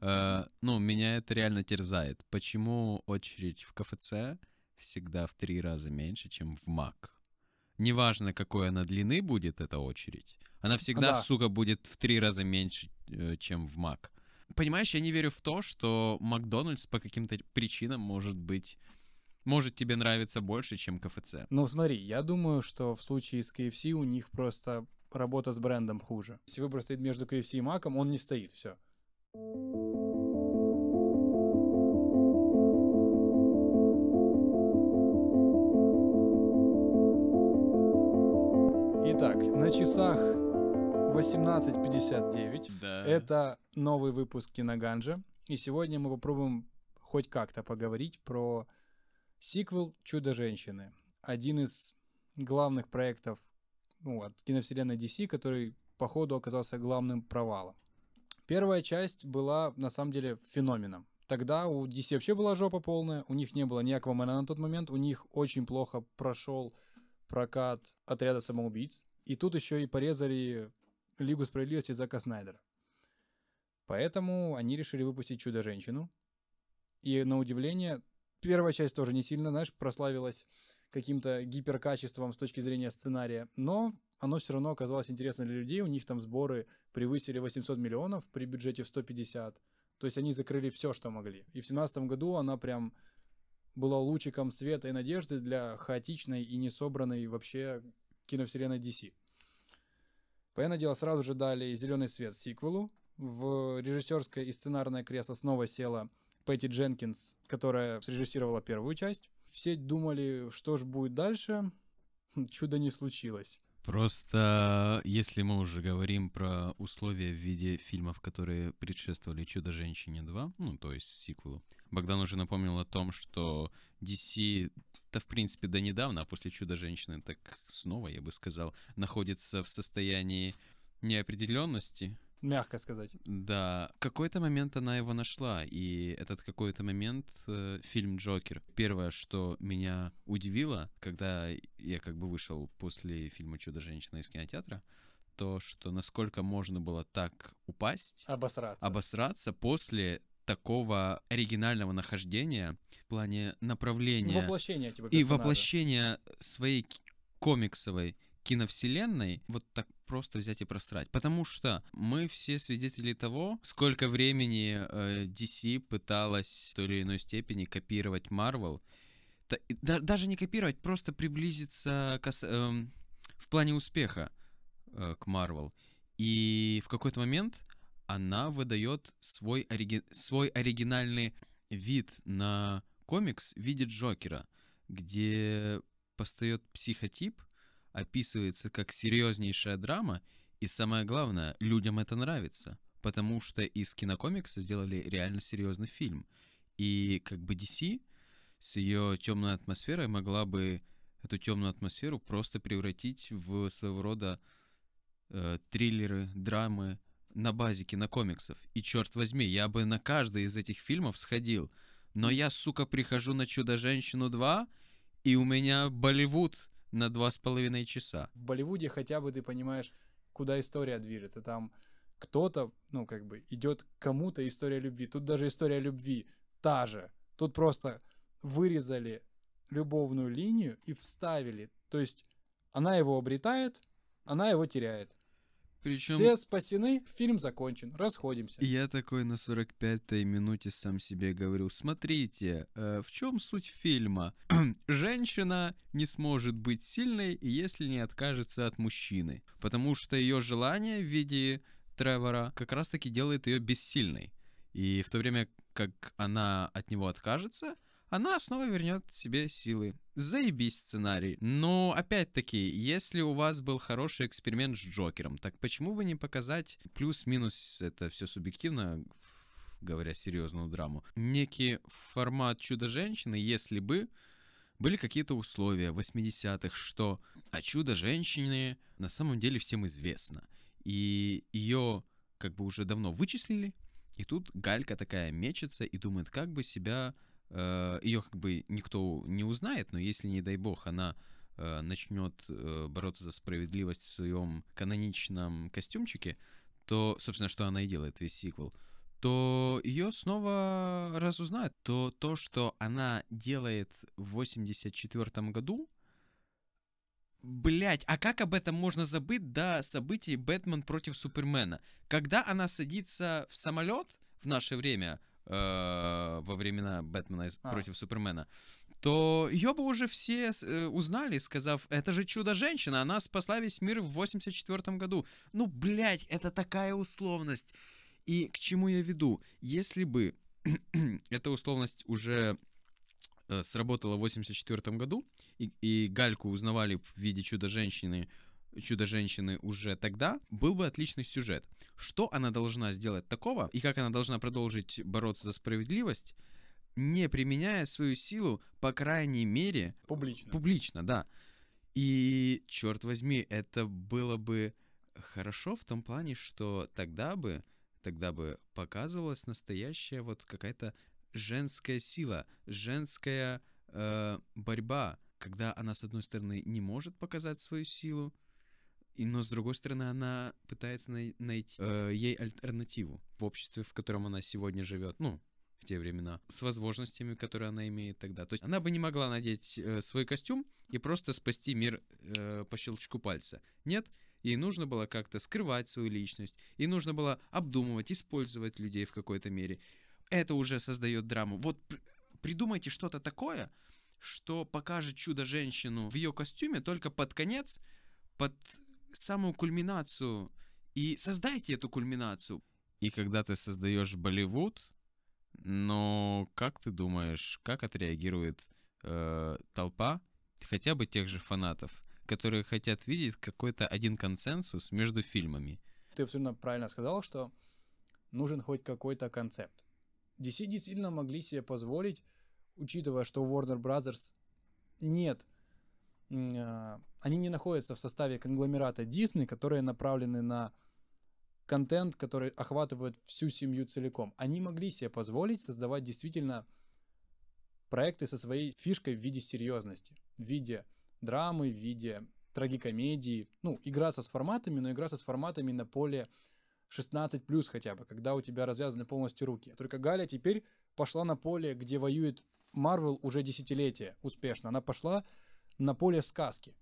Э, ну, меня это реально терзает. Почему очередь в КФЦ всегда в три раза меньше, чем в МАК? Неважно, какой она длины будет, эта очередь. Она всегда, Да. сука, будет в три раза меньше, э, чем в МАК. Понимаешь, я не верю в то, что Макдональдс по каким-то причинам может быть... Может тебе нравиться больше, чем КФЦ. Ну смотри, я думаю, что в случае с KFC у них просто работа с брендом хуже. Если выбор стоит между KFC и Маком, он не стоит, все. Итак, на часах 18.59. Да. Это новый выпуск Киноганджа. И сегодня мы попробуем хоть как-то поговорить про сиквел «Чудо-женщины». Один из главных проектов ну, от киновселенной DC, который по ходу оказался главным провалом. Первая часть была, на самом деле, феноменом. Тогда у DC вообще была жопа полная, у них не было ни Аквамена на тот момент, у них очень плохо прошел прокат отряда самоубийц. И тут еще и порезали Лигу справедливости Зака Снайдера. Поэтому они решили выпустить Чудо-женщину. И на удивление, первая часть тоже не сильно, знаешь, прославилась каким-то гиперкачеством с точки зрения сценария, но оно все равно оказалось интересно для людей. У них там сборы превысили 800 миллионов при бюджете в 150. То есть они закрыли все, что могли. И в 2017 году она прям была лучиком света и надежды для хаотичной и не собранной вообще киновселенной DC. Понятное дело, сразу же дали зеленый свет сиквелу. В режиссерское и сценарное кресло снова села Пэтти Дженкинс, которая срежиссировала первую часть. Все думали, что же будет дальше. Чудо не случилось. Просто если мы уже говорим про условия в виде фильмов, которые предшествовали «Чудо-женщине 2», ну, то есть сиквелу, Богдан уже напомнил о том, что DC, да в принципе до недавно, а после «Чудо-женщины» так снова, я бы сказал, находится в состоянии неопределенности, Мягко сказать. да, в какой-то момент она его нашла, и этот какой-то момент э, фильм «Джокер». Первое, что меня удивило, когда я как бы вышел после фильма «Чудо-женщина» из кинотеатра, то, что насколько можно было так упасть, Обосраться. обосраться после такого оригинального нахождения в плане направления Воплощение типа и воплощение своей комиксовой киновселенной вот так просто взять и просрать. Потому что мы все свидетели того, сколько времени э, DC пыталась в той или иной степени копировать Marvel. Да- даже не копировать, просто приблизиться к ос- эм, в плане успеха э, к Marvel. И в какой-то момент она выдает свой, ориги- свой оригинальный вид на комикс в виде Джокера, где постает психотип, описывается как серьезнейшая драма, и самое главное, людям это нравится, потому что из кинокомикса сделали реально серьезный фильм. И как бы DC с ее темной атмосферой могла бы эту темную атмосферу просто превратить в своего рода э, триллеры, драмы на базе кинокомиксов. И черт возьми, я бы на каждый из этих фильмов сходил. Но я, сука, прихожу на Чудо-женщину 2, и у меня Болливуд на два с половиной часа. В Болливуде хотя бы ты понимаешь, куда история движется. Там кто-то, ну, как бы, идет кому-то история любви. Тут даже история любви та же. Тут просто вырезали любовную линию и вставили. То есть она его обретает, она его теряет. Причем Все спасены, фильм закончен, расходимся. я такой на 45-й минуте сам себе говорю, смотрите, э, в чем суть фильма? Женщина не сможет быть сильной, если не откажется от мужчины, потому что ее желание в виде Тревора как раз-таки делает ее бессильной. И в то время как она от него откажется, она снова вернет себе силы. Заебись сценарий. Но опять-таки, если у вас был хороший эксперимент с Джокером, так почему бы не показать плюс-минус, это все субъективно, говоря серьезную драму, некий формат Чудо-женщины, если бы были какие-то условия в 80-х, что о Чудо-женщине на самом деле всем известно. И ее как бы уже давно вычислили, и тут Галька такая мечется и думает, как бы себя... ее как бы никто не узнает, но если, не дай бог, она э, начнет э, бороться за справедливость в своем каноничном костюмчике, то, собственно, что она и делает весь сиквел, то ее снова разузнают. То то, что она делает в 84 году, Блять, а как об этом можно забыть до событий Бэтмен против Супермена? Когда она садится в самолет в наше время, э, во времена Бэтмена а. против Супермена, то ее бы уже все э, узнали, сказав, это же чудо-женщина, она спасла весь мир в 84 году. Ну, блядь, это такая условность. И к чему я веду? Если бы эта условность уже э, сработала в 84 году, и, и Гальку узнавали в виде чудо-женщины, чудо-женщины уже тогда, был бы отличный сюжет. Что она должна сделать такого, и как она должна продолжить бороться за справедливость, не применяя свою силу, по крайней мере... Публично. Публично, да. И, черт возьми, это было бы хорошо в том плане, что тогда бы, тогда бы показывалась настоящая вот какая-то женская сила, женская э, борьба, когда она, с одной стороны, не может показать свою силу, и, но с другой стороны, она пытается най- найти э, ей альтернативу в обществе, в котором она сегодня живет. Ну, в те времена, с возможностями, которые она имеет тогда. То есть она бы не могла надеть э, свой костюм и просто спасти мир э, по щелчку пальца. Нет, ей нужно было как-то скрывать свою личность, ей нужно было обдумывать, использовать людей в какой-то мере. Это уже создает драму. Вот придумайте что-то такое, что покажет чудо-женщину в ее костюме только под конец, под самую кульминацию. И создайте эту кульминацию. И когда ты создаешь Болливуд, но как ты думаешь, как отреагирует э, толпа, хотя бы тех же фанатов, которые хотят видеть какой-то один консенсус между фильмами? Ты абсолютно правильно сказал, что нужен хоть какой-то концепт. DC действительно могли себе позволить, учитывая, что у Warner Brothers нет, они не находятся в составе конгломерата Disney, которые направлены на контент, который охватывает всю семью целиком. Они могли себе позволить создавать действительно проекты со своей фишкой в виде серьезности, в виде драмы, в виде трагикомедии. Ну, играться с форматами, но играться с форматами на поле 16 плюс хотя бы, когда у тебя развязаны полностью руки. Только Галя теперь пошла на поле, где воюет Марвел уже десятилетия успешно. Она пошла на поле сказки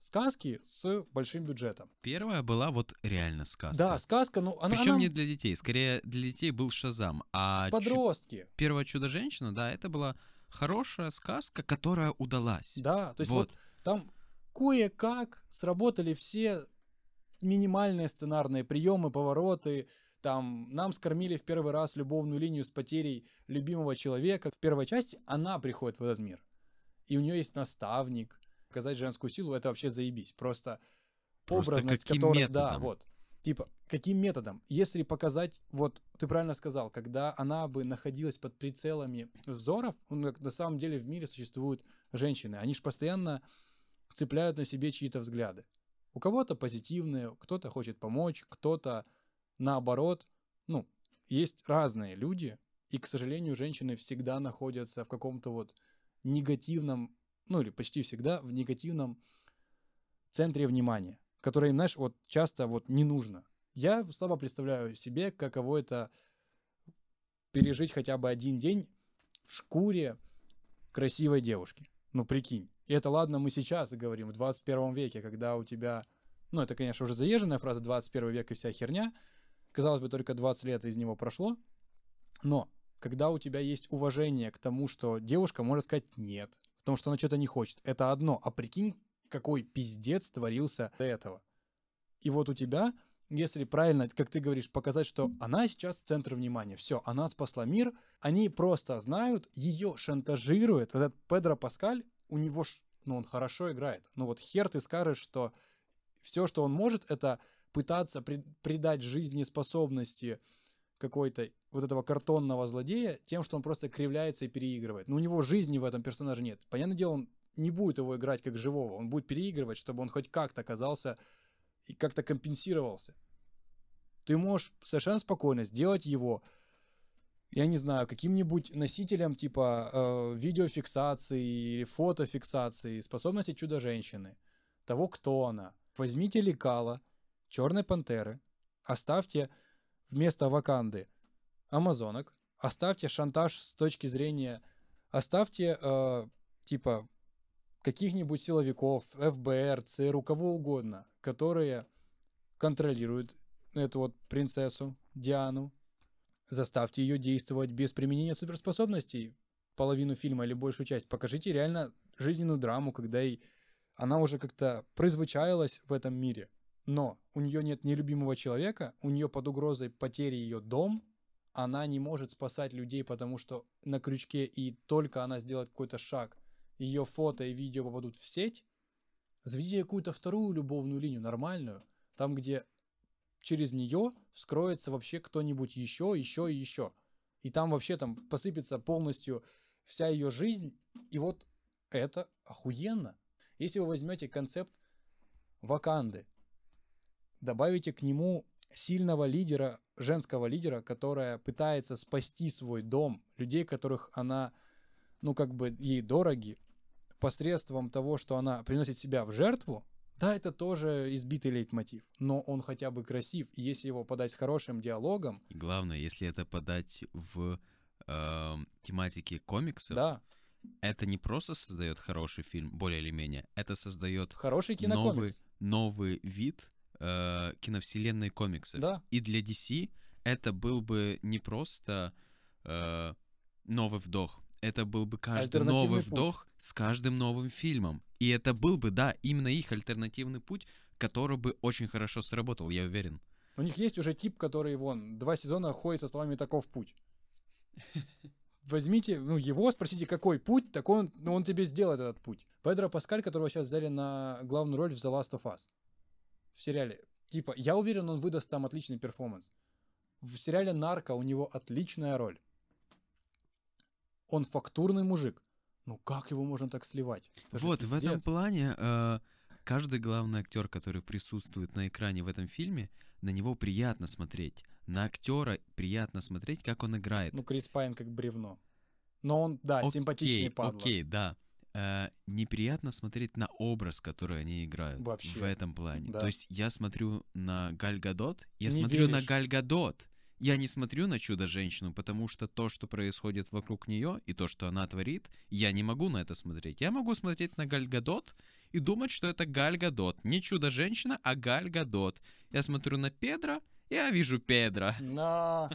сказки с большим бюджетом. Первая была вот реально сказка. Да, сказка, ну она... Причем она... не для детей, скорее для детей был Шазам, а... Подростки. Чу... Первое Чудо-женщина, да, это была хорошая сказка, которая удалась. Да, то есть вот, вот там кое-как сработали все минимальные сценарные приемы, повороты, там нам скормили в первый раз любовную линию с потерей любимого человека. В первой части она приходит в этот мир. И у нее есть наставник, показать женскую силу, это вообще заебись. Просто, Просто образность, которая... Да, вот. Типа, каким методом? Если показать, вот ты правильно сказал, когда она бы находилась под прицелами взоров, ну, на самом деле в мире существуют женщины, они же постоянно цепляют на себе чьи-то взгляды. У кого-то позитивные, кто-то хочет помочь, кто-то наоборот. Ну, есть разные люди, и, к сожалению, женщины всегда находятся в каком-то вот негативном ну или почти всегда в негативном центре внимания, которое им, знаешь, вот часто вот не нужно. Я слабо представляю себе, каково это пережить хотя бы один день в шкуре красивой девушки. Ну, прикинь. И это ладно, мы сейчас говорим, в 21 веке, когда у тебя... Ну, это, конечно, уже заезженная фраза, 21 век и вся херня. Казалось бы, только 20 лет из него прошло. Но когда у тебя есть уважение к тому, что девушка может сказать «нет», потому что она что-то не хочет. Это одно. А прикинь, какой пиздец творился до этого. И вот у тебя, если правильно, как ты говоришь, показать, что она сейчас центр внимания, все, она спасла мир, они просто знают, ее шантажирует. Вот этот Педро Паскаль, у него, ну, он хорошо играет. Ну вот хер ты скажешь, что все, что он может, это пытаться при, придать жизнеспособности какой-то вот этого картонного злодея тем, что он просто кривляется и переигрывает. Но у него жизни в этом персонаже нет. Понятное дело, он не будет его играть как живого, он будет переигрывать, чтобы он хоть как-то оказался и как-то компенсировался. Ты можешь совершенно спокойно сделать его я не знаю, каким-нибудь носителем типа э, видеофиксации или фотофиксации способности чудо-женщины, того, кто она. Возьмите лекала Черной Пантеры, оставьте вместо Ваканды Амазонок, оставьте шантаж с точки зрения, оставьте э, типа каких-нибудь силовиков, ФБР, ЦРУ, кого угодно, которые контролируют эту вот принцессу Диану, заставьте ее действовать без применения суперспособностей половину фильма или большую часть. Покажите реально жизненную драму, когда и она уже как-то призвычаилась в этом мире. Но у нее нет нелюбимого человека, у нее под угрозой потери ее дом, она не может спасать людей, потому что на крючке и только она сделает какой-то шаг, ее фото и видео попадут в сеть, заведите какую-то вторую любовную линию, нормальную, там, где через нее вскроется вообще кто-нибудь еще, еще и еще. И там вообще там посыпется полностью вся ее жизнь. И вот это охуенно. Если вы возьмете концепт Ваканды, добавите к нему сильного лидера, женского лидера, которая пытается спасти свой дом, людей, которых она, ну, как бы ей дороги, посредством того, что она приносит себя в жертву, да, это тоже избитый лейтмотив, но он хотя бы красив. Если его подать с хорошим диалогом... И главное, если это подать в э, тематике комиксов, да. это не просто создает хороший фильм, более или менее, это создает хороший новый, новый вид э, киновселенной комиксов. Да. И для DC это был бы не просто э, новый вдох, это был бы каждый новый путь. вдох с каждым новым фильмом. И это был бы, да, именно их альтернативный путь, который бы очень хорошо сработал, я уверен. У них есть уже тип, который, вон, два сезона ходит со словами «таков путь». Возьмите, ну, его, спросите, какой путь, так он, ну, он тебе сделает этот путь. Педро Паскаль, которого сейчас взяли на главную роль в The Last of Us. В сериале. Типа, я уверен, он выдаст там отличный перформанс. В сериале «Нарко» у него отличная роль. Он фактурный мужик. Ну как его можно так сливать? Это вот, в этом плане э, каждый главный актер, который присутствует на экране в этом фильме, на него приятно смотреть. На актера приятно смотреть, как он играет. Ну, Крис Пайн как бревно. Но он, да, окей, симпатичный падла. Окей, да. Э, неприятно смотреть на образ, который они играют Вообще. в этом плане. Да. То есть я смотрю на Галь Гадот, я Не смотрю веришь. на Галь Гадот. Я не смотрю на чудо-женщину, потому что то, что происходит вокруг нее и то, что она творит, я не могу на это смотреть. Я могу смотреть на Гальгадот и думать, что это Гальгадот. Не чудо-женщина, а Гальгадот. Я смотрю на Педро, я вижу Педро. Но...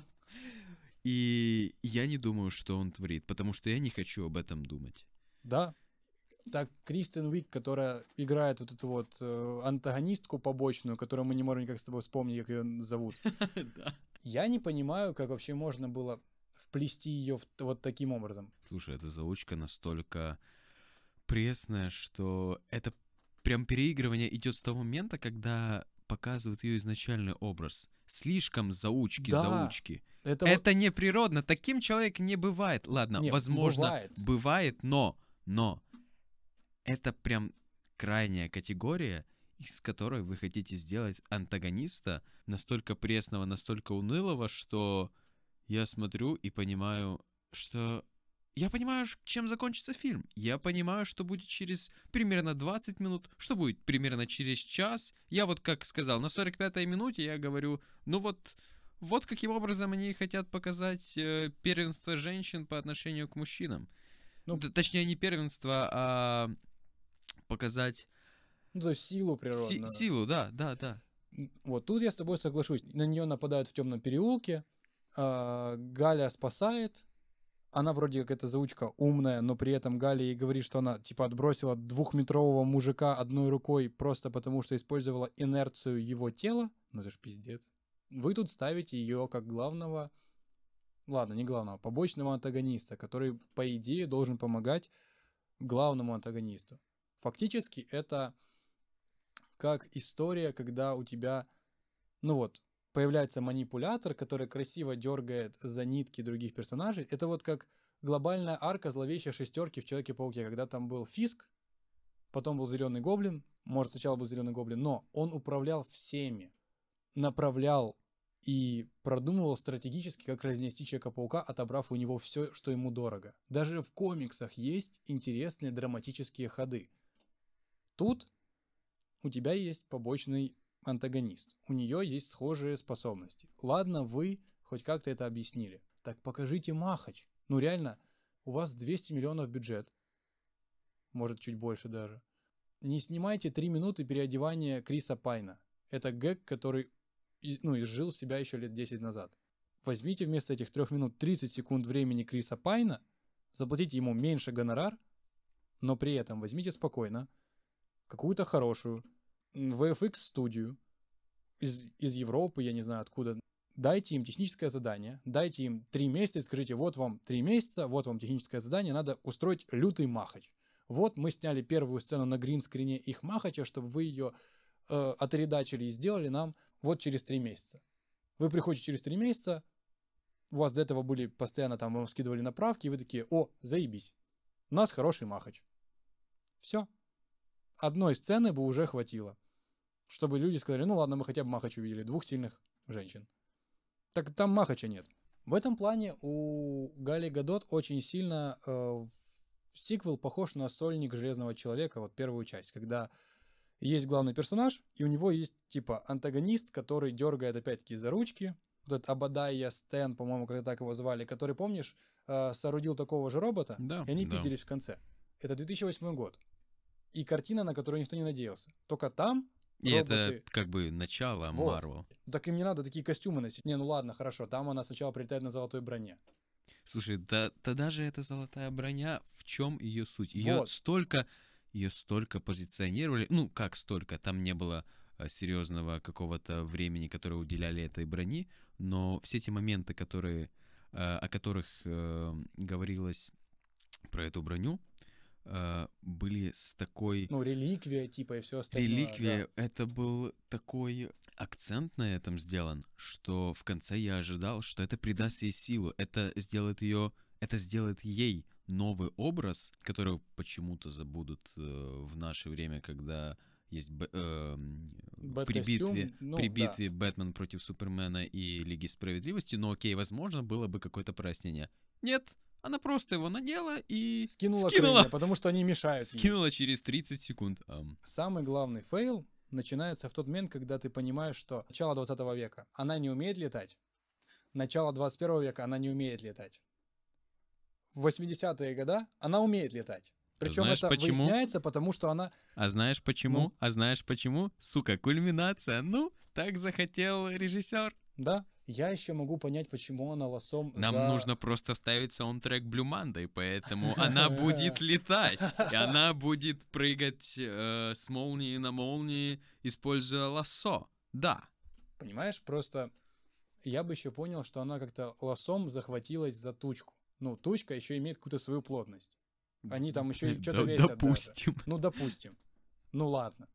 И я не думаю, что он творит, потому что я не хочу об этом думать. Да. Так, Кристен Уик, которая играет вот эту вот э, антагонистку побочную, которую мы не можем никак с тобой вспомнить, как ее зовут. Я не понимаю, как вообще можно было вплести ее вот таким образом. Слушай, эта заучка настолько пресная, что это прям переигрывание идет с того момента, когда показывают ее изначальный образ. Слишком заучки, да, заучки. Это, это вот... неприродно. Таким человек не бывает. Ладно, Нет, возможно, бывает. бывает, но, но это прям крайняя категория, из которой вы хотите сделать антагониста настолько пресного, настолько унылого, что я смотрю и понимаю, что я понимаю, чем закончится фильм. Я понимаю, что будет через примерно 20 минут, что будет примерно через час. Я вот как сказал, на 45-й минуте я говорю, ну вот, вот каким образом они хотят показать э, первенство женщин по отношению к мужчинам. Ну, точнее, не первенство, а показать ну, то есть силу природную. Си- силу, да, да, да. Вот тут я с тобой соглашусь. На нее нападают в темном переулке. Э, Галя спасает. Она вроде как эта заучка умная, но при этом Галя ей говорит, что она типа отбросила двухметрового мужика одной рукой просто потому, что использовала инерцию его тела. Ну это ж пиздец. Вы тут ставите ее как главного, ладно, не главного, побочного антагониста, который, по идее, должен помогать главному антагонисту. Фактически это как история, когда у тебя, ну вот, появляется манипулятор, который красиво дергает за нитки других персонажей. Это вот как глобальная арка зловещей шестерки в Человеке-пауке, когда там был Фиск, потом был Зеленый Гоблин, может, сначала был Зеленый Гоблин, но он управлял всеми, направлял и продумывал стратегически, как разнести Человека-паука, отобрав у него все, что ему дорого. Даже в комиксах есть интересные драматические ходы. Тут у тебя есть побочный антагонист. У нее есть схожие способности. Ладно, вы хоть как-то это объяснили. Так покажите Махач. Ну реально, у вас 200 миллионов бюджет. Может, чуть больше даже. Не снимайте 3 минуты переодевания Криса Пайна. Это гэг, который ну, изжил себя еще лет 10 назад. Возьмите вместо этих 3 минут 30 секунд времени Криса Пайна, заплатите ему меньше гонорар, но при этом возьмите спокойно какую-то хорошую VFX-студию из, из Европы, я не знаю откуда, дайте им техническое задание, дайте им 3 месяца и скажите, вот вам 3 месяца, вот вам техническое задание, надо устроить лютый махач. Вот мы сняли первую сцену на гринскрине их махача, чтобы вы ее э, отредачили и сделали нам вот через 3 месяца. Вы приходите через 3 месяца, у вас до этого были постоянно там, вам скидывали направки, и вы такие, о, заебись, у нас хороший махач. Все. Одной сцены бы уже хватило, чтобы люди сказали, ну ладно, мы хотя бы махач увидели, двух сильных женщин. Так там махача нет. В этом плане у Гали Гадот очень сильно э, сиквел похож на сольник Железного Человека, вот первую часть, когда есть главный персонаж, и у него есть типа антагонист, который дергает опять-таки за ручки. Вот этот Абадайя Стэн, по-моему, как так его звали, который, помнишь, э, соорудил такого же робота, Да, и они да. пиздились в конце. Это 2008 год. И картина, на которую никто не надеялся. Только там И роботы... это как бы начало Вот. Марвел. Так им не надо такие костюмы носить. Не, ну ладно, хорошо. Там она сначала прилетает на золотой броне. Слушай, да, да даже эта золотая броня, в чем ее суть? Ее Вот. столько, ее столько позиционировали, ну как столько, там не было э, серьезного какого-то времени, которое уделяли этой брони, но все те моменты, которые, э, о которых э, говорилось про эту броню, э, были с такой Ну, реликвия, типа, и все остальное. реликвия, это был такой акцент на этом сделан, что в конце я ожидал, что это придаст ей силу, это сделает ее, это сделает ей новый образ, который почему-то забудут э, в наше время, когда есть б- эм, при битве, ну, при да. битве Бэтмен против Супермена и Лиги Справедливости, но окей, возможно, было бы какое-то прояснение. Нет, она просто его надела и Скинула, скинула, крылья, потому что они мешают ей. скинула через 30 секунд. Ам. Самый главный фейл начинается в тот момент, когда ты понимаешь, что начало 20 века она не умеет летать, начало 21 века она не умеет летать. В 80-е года она умеет летать. Причем Знаешь, это почему? выясняется, потому что она... А знаешь почему? Ну? А знаешь почему? Сука, кульминация. Ну, так захотел режиссер. Да, я еще могу понять, почему она лосом Нам за- нужно просто вставить саундтрек Blue Monday, поэтому она будет летать. И она будет прыгать э, с молнии на молнии, используя лассо. Да. Понимаешь, просто я бы еще понял, что она как-то лосом захватилась за тучку. Ну, тучка еще имеет какую-то свою плотность. Они там еще и что-то весят даже. Допустим. Ну, допустим. Ну, ладно.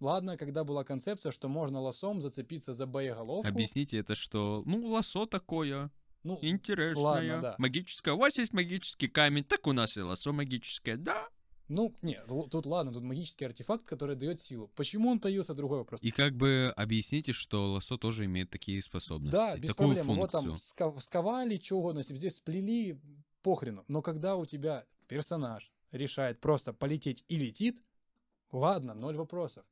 Ладно, когда была концепция, что можно лосом зацепиться за боеголовку. Объясните это, что, ну, лассо такое, Ну, интересное, ладно, да. магическое. У вас есть магический камень, так у нас и лассо магическое, да? ну, нет, тут ладно, тут магический артефакт, который дает силу. Почему он появился, другой вопрос. И как бы объясните, что лосо тоже имеет такие способности. Да, без такую проблем. Вот функцию. там ска- сковали, что угодно, здесь сплели, похрену. Но когда у тебя персонаж решает просто полететь и летит, ладно, ноль вопросов.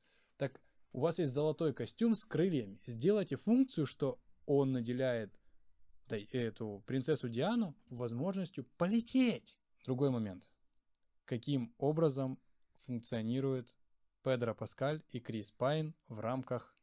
Так у вас есть золотой костюм с крыльями. Сделайте функцию, что он наделяет эту принцессу Диану возможностью полететь. Другой момент. Каким образом функционирует Педро Паскаль и Крис Пайн в рамках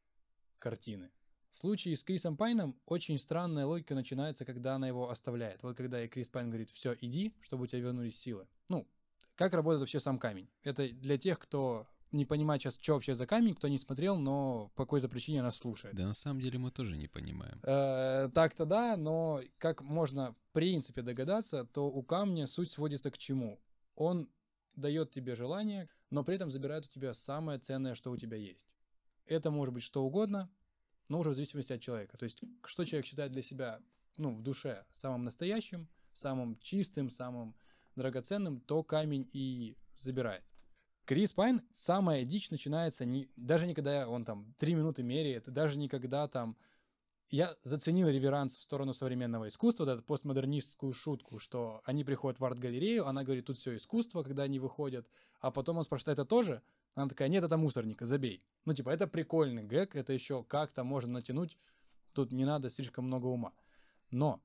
картины? В случае с Крисом Пайном очень странная логика начинается, когда она его оставляет. Вот когда и Крис Пайн говорит, все, иди, чтобы у тебя вернулись силы. Ну, как работает вообще сам камень? Это для тех, кто не понимает сейчас, что вообще за камень, кто не смотрел, но по какой-то причине нас слушает. Да на самом деле мы тоже не понимаем. Э, Так-то да, но как можно в принципе догадаться, то у камня суть сводится к чему? Он дает тебе желание, но при этом забирает у тебя самое ценное, что у тебя есть. Это может быть что угодно, но уже в зависимости от человека. То есть, что человек считает для себя, ну, в душе самым настоящим, самым чистым, самым драгоценным, то камень и забирает. Крис Пайн, самая дичь начинается не, даже не когда он там три минуты меряет, даже не когда там я заценил реверанс в сторону современного искусства, вот эту постмодернистскую шутку, что они приходят в арт-галерею, она говорит, тут все искусство, когда они выходят, а потом он спрашивает, это тоже? Она такая, нет, это мусорника, забей. Ну, типа, это прикольный гэг, это еще как-то можно натянуть, тут не надо слишком много ума. Но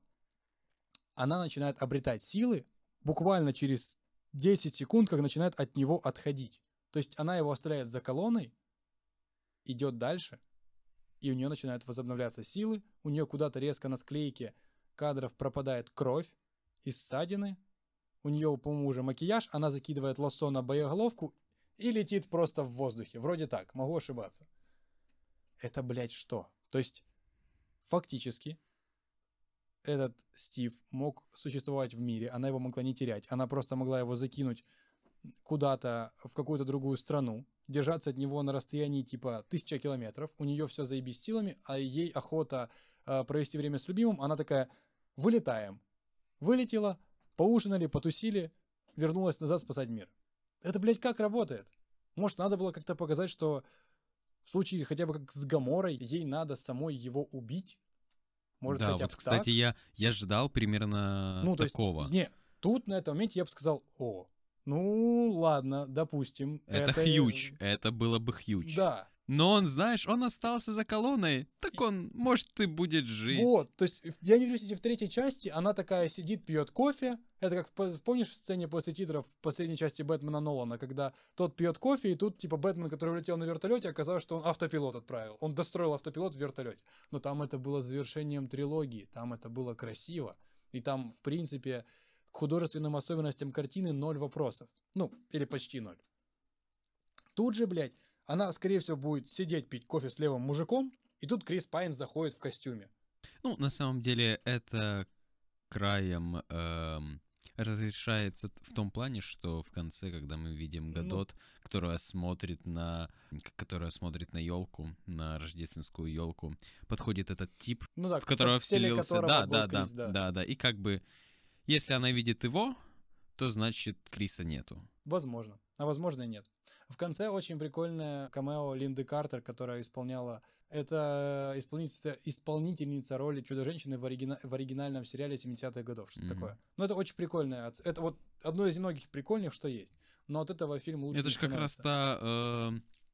она начинает обретать силы буквально через 10 секунд, как начинает от него отходить. То есть она его оставляет за колонной, идет дальше, и у нее начинают возобновляться силы, у нее куда-то резко на склейке кадров пропадает кровь из ссадины, у нее, по-моему, уже макияж, она закидывает лосо на боеголовку и летит просто в воздухе. Вроде так, могу ошибаться. Это, блядь, что? То есть, фактически, этот Стив мог существовать в мире, она его могла не терять, она просто могла его закинуть куда-то в какую-то другую страну, держаться от него на расстоянии типа тысяча километров, у нее все заебись силами, а ей охота э, провести время с любимым, она такая, вылетаем. Вылетела, поужинали, потусили, вернулась назад спасать мир. Это, блядь, как работает? Может, надо было как-то показать, что в случае хотя бы как с Гаморой, ей надо самой его убить? Может, да, вот, кстати, я, я ждал примерно ну, такого. Есть, не, тут на этом моменте я бы сказал, о, ну, ладно, допустим. Это, это хьюч, это было бы хьюч. Да. Но он, знаешь, он остался за колонной, так он, может, и будет жить. Вот, то есть, я не удивлюсь, если в третьей части она такая сидит, пьет кофе. Это как, помнишь, в сцене после титров в последней части Бэтмена Нолана, когда тот пьет кофе, и тут, типа, Бэтмен, который улетел на вертолете, оказалось, что он автопилот отправил. Он достроил автопилот в вертолете. Но там это было завершением трилогии, там это было красиво. И там, в принципе, к художественным особенностям картины ноль вопросов. Ну, или почти ноль. Тут же, блядь, она, скорее всего, будет сидеть пить кофе с левым мужиком, и тут Крис Пайн заходит в костюме. Ну, на самом деле, это краем эм, разрешается в том плане, что в конце, когда мы видим ну. Гадот, ну, которая смотрит на, которая смотрит на елку, на рождественскую елку, подходит этот тип, ну, да, в которого вселился, да, да, да, да, да, да, и как бы если она видит его, то значит Криса нету. Возможно. А возможно и нет. В конце очень прикольная камео Линды Картер, которая исполняла... Это исполнительница, исполнительница роли Чудо-женщины в, оригина... в оригинальном сериале 70-х годов. Что-то mm-hmm. такое. Ну, это очень прикольное. Это вот одно из немногих прикольных, что есть. Но от этого фильм лучше Это же как раз та... Э...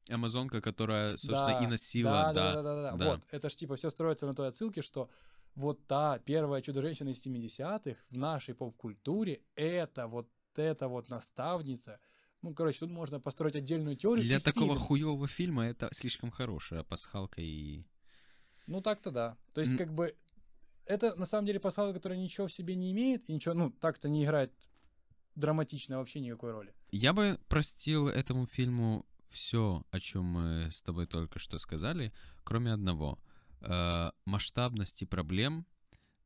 Амазонка, которая, собственно, да, и носила. Да, да, да, да, да, да. Вот, это ж типа все строится на той отсылке, что вот та первая чудо-женщина из 70-х в нашей поп-культуре, это вот эта вот наставница, ну, короче, тут можно построить отдельную теорию. Для такого фильм. хуевого фильма это слишком хорошая пасхалка и... Ну, так-то да. То есть, mm. как бы, это на самом деле пасхалка, которая ничего в себе не имеет, и ничего, ну, так-то не играет драматично вообще никакой роли. Я бы простил этому фильму все, о чем мы с тобой только что сказали, кроме одного — э, масштабности проблем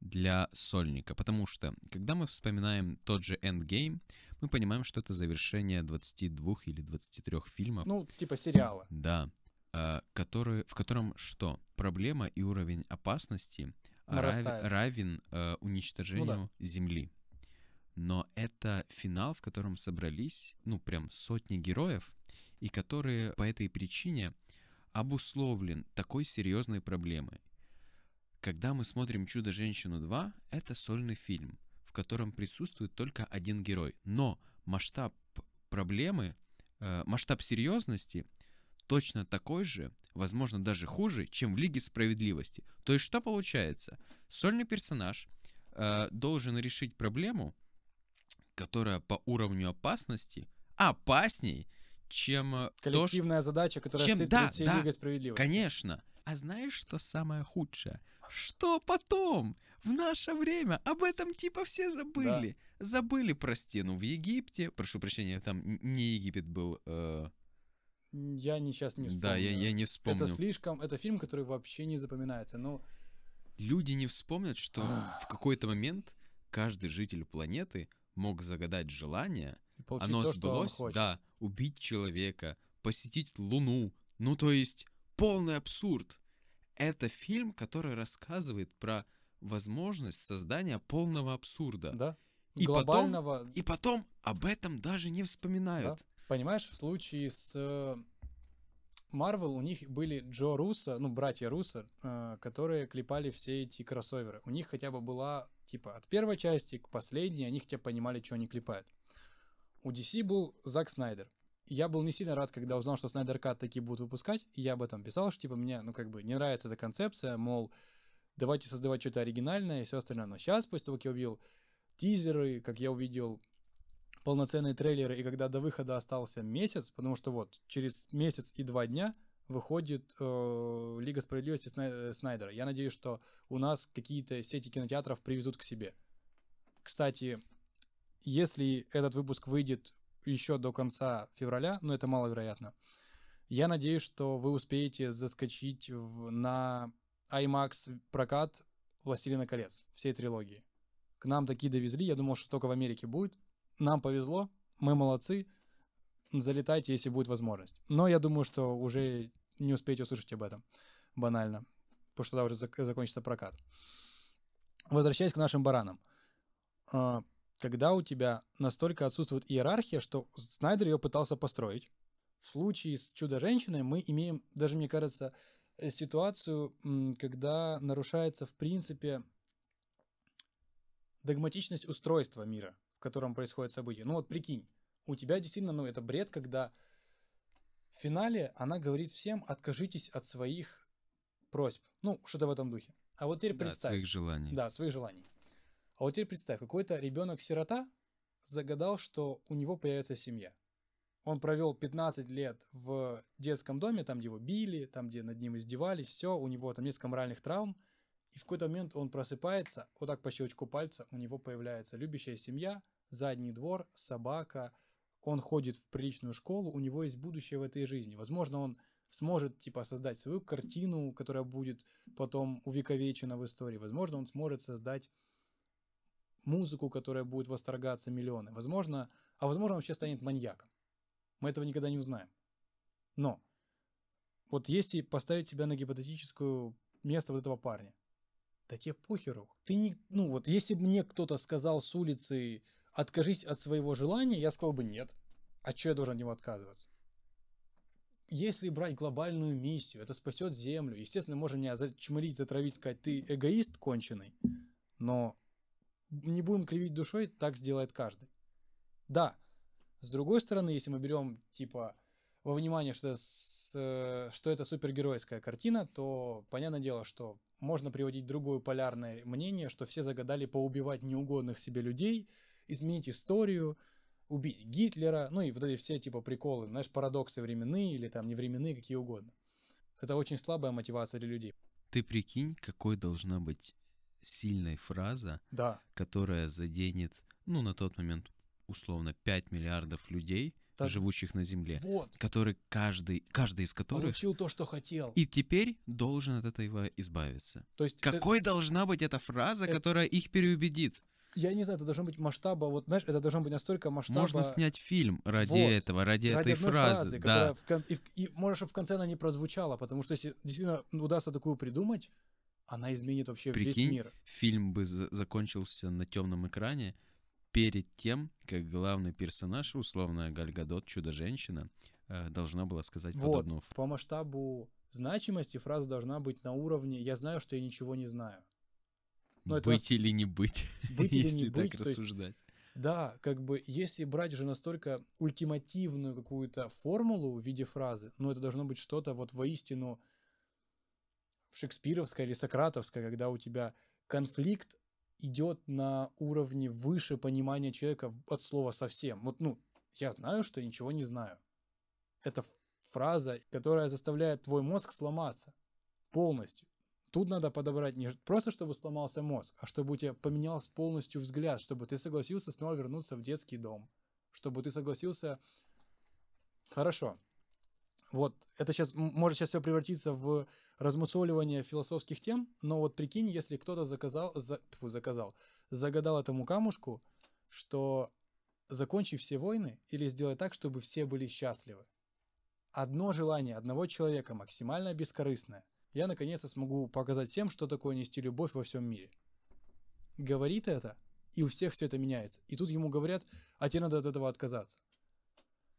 для сольника. Потому что, когда мы вспоминаем тот же Endgame, мы понимаем, что это завершение 22 или 23 фильмов. Ну, типа сериала. Да. Э, который, в котором что? Проблема и уровень опасности Нарастает. равен, равен э, уничтожению ну, да. Земли. Но это финал, в котором собрались, ну, прям сотни героев, и которые по этой причине обусловлен такой серьезной проблемой. Когда мы смотрим «Чудо-женщину 2», это сольный фильм, котором присутствует только один герой. Но масштаб проблемы, э, масштаб серьезности точно такой же, возможно, даже хуже, чем в Лиге Справедливости. То есть что получается? Сольный персонаж э, должен решить проблему, которая по уровню опасности опасней, чем э, Коллективная то, задача, которая чем, стоит да, перед всей да, Лигой Справедливости. Конечно. А знаешь, что самое худшее? Что потом? В наше время об этом типа все забыли. Да. Забыли про стену в Египте. Прошу прощения, там не Египет был. Э... Я не сейчас не вспомню. Да, я, я не вспомню. Это слишком... Это фильм, который вообще не запоминается. Но... Люди не вспомнят, что в какой-то момент каждый житель планеты мог загадать желание, оно то, сбылось, да, убить человека, посетить Луну. Ну, то есть, полный абсурд. Это фильм, который рассказывает про возможность создания полного абсурда. Да. И Глобального... Потом, и потом об этом даже не вспоминают. Да. Понимаешь, в случае с э, Marvel, у них были Джо Руссо, ну, братья Руссо, э, которые клепали все эти кроссоверы. У них хотя бы была, типа, от первой части к последней, они хотя бы понимали, что они клепают. У DC был Зак Снайдер. Я был не сильно рад, когда узнал, что Снайдер Кат такие будут выпускать. И я об этом писал, что, типа, мне, ну, как бы, не нравится эта концепция, мол, давайте создавать что-то оригинальное и все остальное. Но сейчас, после того, как я увидел тизеры, как я увидел полноценные трейлеры, и когда до выхода остался месяц, потому что вот через месяц и два дня выходит э, Лига справедливости э, Снайдера. Я надеюсь, что у нас какие-то сети кинотеатров привезут к себе. Кстати, если этот выпуск выйдет еще до конца февраля, но это маловероятно, я надеюсь, что вы успеете заскочить в, на IMAX прокат «Властелина колец», всей трилогии. К нам такие довезли, я думал, что только в Америке будет. Нам повезло, мы молодцы, залетайте, если будет возможность. Но я думаю, что уже не успеете услышать об этом, банально, потому что тогда уже зак- закончится прокат. Возвращаясь к нашим баранам. Когда у тебя настолько отсутствует иерархия, что Снайдер ее пытался построить, в случае с Чудо-женщиной мы имеем, даже мне кажется, э, ситуацию, когда нарушается, в принципе, догматичность устройства мира, в котором происходит событие. Ну вот прикинь, у тебя действительно, ну это бред, когда в финале она говорит всем, откажитесь от своих просьб. Ну, что-то в этом духе. А вот теперь Да, представь. своих желаний. Да, своих желаний. А вот теперь представь, какой-то ребенок-сирота загадал, что у него появится семья. Он провел 15 лет в детском доме, там, где его били, там, где над ним издевались, все, у него там несколько моральных травм. И в какой-то момент он просыпается, вот так по щелчку пальца у него появляется любящая семья, задний двор, собака, он ходит в приличную школу, у него есть будущее в этой жизни. Возможно, он сможет типа создать свою картину, которая будет потом увековечена в истории. Возможно, он сможет создать музыку, которая будет восторгаться миллионы. Возможно, а возможно, он вообще станет маньяком. Мы этого никогда не узнаем. Но вот если поставить себя на гипотетическую место вот этого парня, да тебе похеру. Ты не, ну вот, если бы мне кто-то сказал с улицы, откажись от своего желания, я сказал бы нет. А что я должен от него отказываться? Если брать глобальную миссию, это спасет Землю. Естественно, можно меня зачмырить, затравить, сказать, ты эгоист конченый. Но не будем кривить душой, так сделает каждый. Да, с другой стороны, если мы берем, типа, во внимание, что, это с- э, что это супергеройская картина, то понятное дело, что можно приводить другое полярное мнение, что все загадали поубивать неугодных себе людей, изменить историю, убить Гитлера, ну и вот эти все типа приколы, знаешь, парадоксы временные или там невременные, какие угодно. Это очень слабая мотивация для людей. Ты прикинь, какой должна быть сильная фраза, Да, которая заденет, ну, на тот момент, условно, 5 миллиардов людей, Так- живущих на Земле, вот, который каждый, каждый из которых получил то, что хотел. и теперь должен от этого избавиться. То есть Какой должна быть эта фраза, э- которая их переубедит? я не знаю, это должно быть масштаба, вот знаешь, это должно быть настолько масштаба. Можно снять фильм ради Вот. этого, ради, ради этой фразы. которая да. в кон- и, в- и может, чтобы в конце она не прозвучала, потому что если действительно удастся такую придумать, она изменит вообще весь Прикинь, мир. Фильм бы за- закончился на темном экране перед тем, как главный персонаж, условно Гальгадот, Чудо-женщина, э, должна была сказать Вот, подобную по масштабу значимости фраза должна быть на уровне «я знаю, что я ничего не знаю». Но это быть или не быть, Быть или если не так быть, то есть рассуждать. Да, как бы если брать уже настолько ультимативную какую-то формулу в виде фразы, ну это должно быть что-то вот воистину шекспировское или сократовское, когда у тебя конфликт идет на уровне выше понимания человека от слова совсем. Вот, ну, я знаю, что я ничего не знаю. Это фраза, которая заставляет твой мозг сломаться полностью. Тут надо подобрать не просто, чтобы сломался мозг, а чтобы у тебя поменялся полностью взгляд, чтобы ты согласился снова вернуться в детский дом, чтобы ты согласился... Хорошо. Вот, это сейчас, может сейчас все превратиться в размусоливание философских тем, но вот прикинь, если кто-то заказал, за, тьфу, заказал, загадал этому камушку, что закончи все войны или сделай так, чтобы все были счастливы. Одно желание одного человека максимально бескорыстное. Я наконец-то смогу показать всем, что такое нести любовь во всем мире. Говорит это, и у всех все это меняется. И тут ему говорят, а тебе надо от этого отказаться.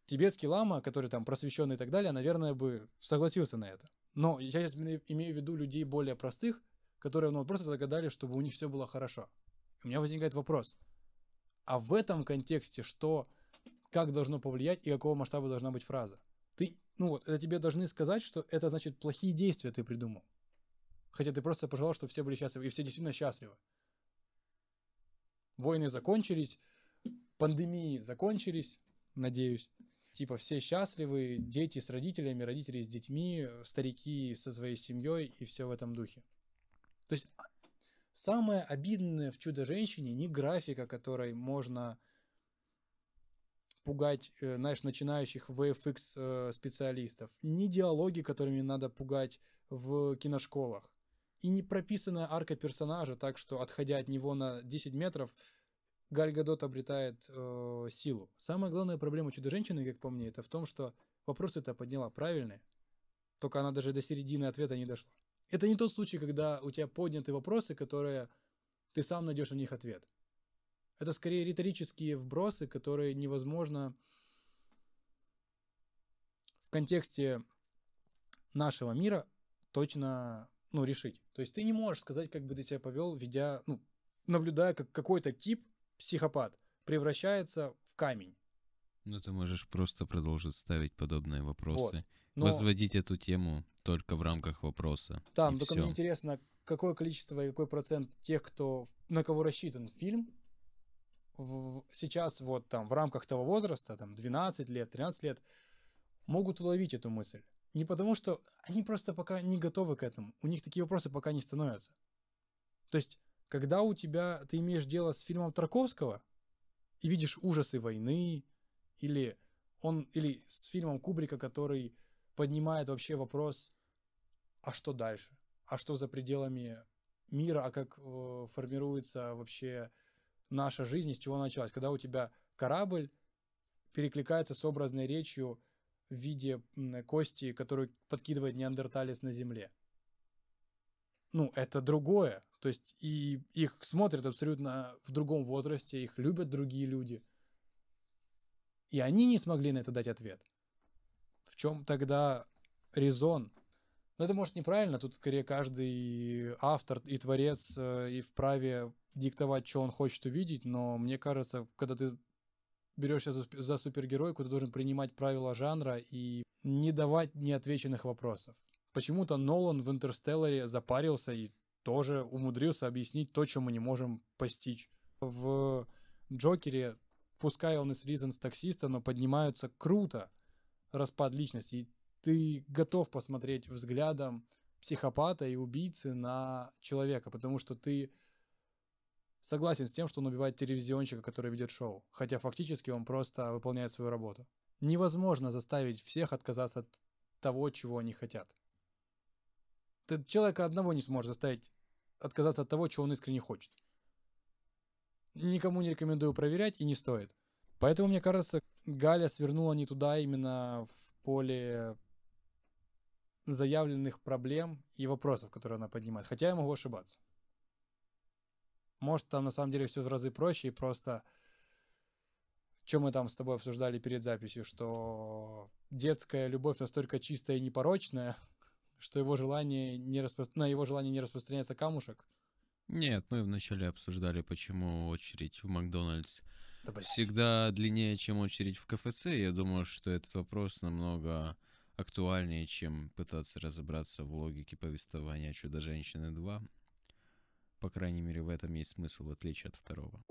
тибетский лама, который там просвещенный и так далее, наверное, бы согласился на это. Но я сейчас имею в виду людей более простых, которые ну, просто загадали, чтобы у них все было хорошо. У меня возникает вопрос. А в этом контексте что, как должно повлиять и какого масштаба должна быть фраза? Ты, ну вот, это тебе должны сказать, что это значит плохие действия ты придумал. Хотя ты просто пожелал, чтобы все были счастливы, и все действительно счастливы. Войны закончились, пандемии закончились, надеюсь. Типа все счастливы, дети с родителями, родители с детьми, старики со своей семьей и все в этом духе. То есть а, самое обидное в «Чудо-женщине» не графика, которой можно пугать, э, знаешь, начинающих VFX э, специалистов, не диалоги, которыми надо пугать в киношколах, и не прописанная арка персонажа, так что, отходя от него на 10 метров, Галь Гадот обретает э, силу. Самая главная проблема Чудо-женщины, как по мне, это в том, что вопрос это подняла правильный, только она даже до середины ответа не дошла. Это не тот случай, когда у тебя подняты вопросы, которые ты сам найдешь на них ответ. Это скорее риторические вбросы, которые невозможно в контексте нашего мира точно ну, решить. То есть ты не можешь сказать, как бы ты себя повел, ведя, ну, наблюдая, как какой-то тип психопат превращается в камень. Ну, ты можешь просто продолжить ставить подобные вопросы. Вот. Но... Возводить эту тему только в рамках вопроса. Там, только всё. мне интересно, какое количество и какой процент тех, кто на кого рассчитан фильм, в, сейчас вот там в рамках того возраста, там 12 лет, 13 лет, могут уловить эту мысль. Не потому, что они просто пока не готовы к этому. У них такие вопросы пока не становятся. То есть когда у тебя, ты имеешь дело с фильмом Тарковского и видишь ужасы войны, или он, или с фильмом Кубрика, который поднимает вообще вопрос, а что дальше? А что за пределами мира? А как э, формируется вообще наша жизнь, с чего началась? Когда у тебя корабль перекликается с образной речью в виде кости, которую подкидывает неандерталец на земле. Ну, это другое. То есть и их смотрят абсолютно в другом возрасте, их любят другие люди. И они не смогли на это дать ответ. В чем тогда резон? Ну, это может неправильно, тут скорее каждый автор и творец э, и вправе диктовать, что он хочет увидеть, но мне кажется, когда ты берешься за супергеройку, ты должен принимать правила жанра и не давать неотвеченных вопросов. Почему-то Нолан в «Интерстелларе» запарился и тоже умудрился объяснить то, что мы не можем постичь. В Джокере, пускай он и срезан с таксиста, но поднимаются круто распад личности. И ты готов посмотреть взглядом психопата и убийцы на человека, потому что ты согласен с тем, что он убивает телевизионщика, который ведет шоу, хотя фактически он просто выполняет свою работу. Невозможно заставить всех отказаться от того, чего они хотят. Ты человека одного не сможешь заставить отказаться от того, чего он искренне хочет. Никому не рекомендую проверять и не стоит. Поэтому, мне кажется, Галя свернула не туда именно в поле заявленных проблем и вопросов, которые она поднимает. Хотя я могу ошибаться. Может, там на самом деле все в разы проще и просто... Что мы там с тобой обсуждали перед записью, что детская любовь настолько чистая и непорочная, что его желание не распро... на его желание не распространяется камушек? Нет, мы вначале обсуждали, почему очередь в Макдональдс да, всегда длиннее, чем очередь в КФЦ. Я думаю, что этот вопрос намного актуальнее, чем пытаться разобраться в логике повествования «Чудо-женщины 2». По крайней мере, в этом есть смысл, в отличие от второго.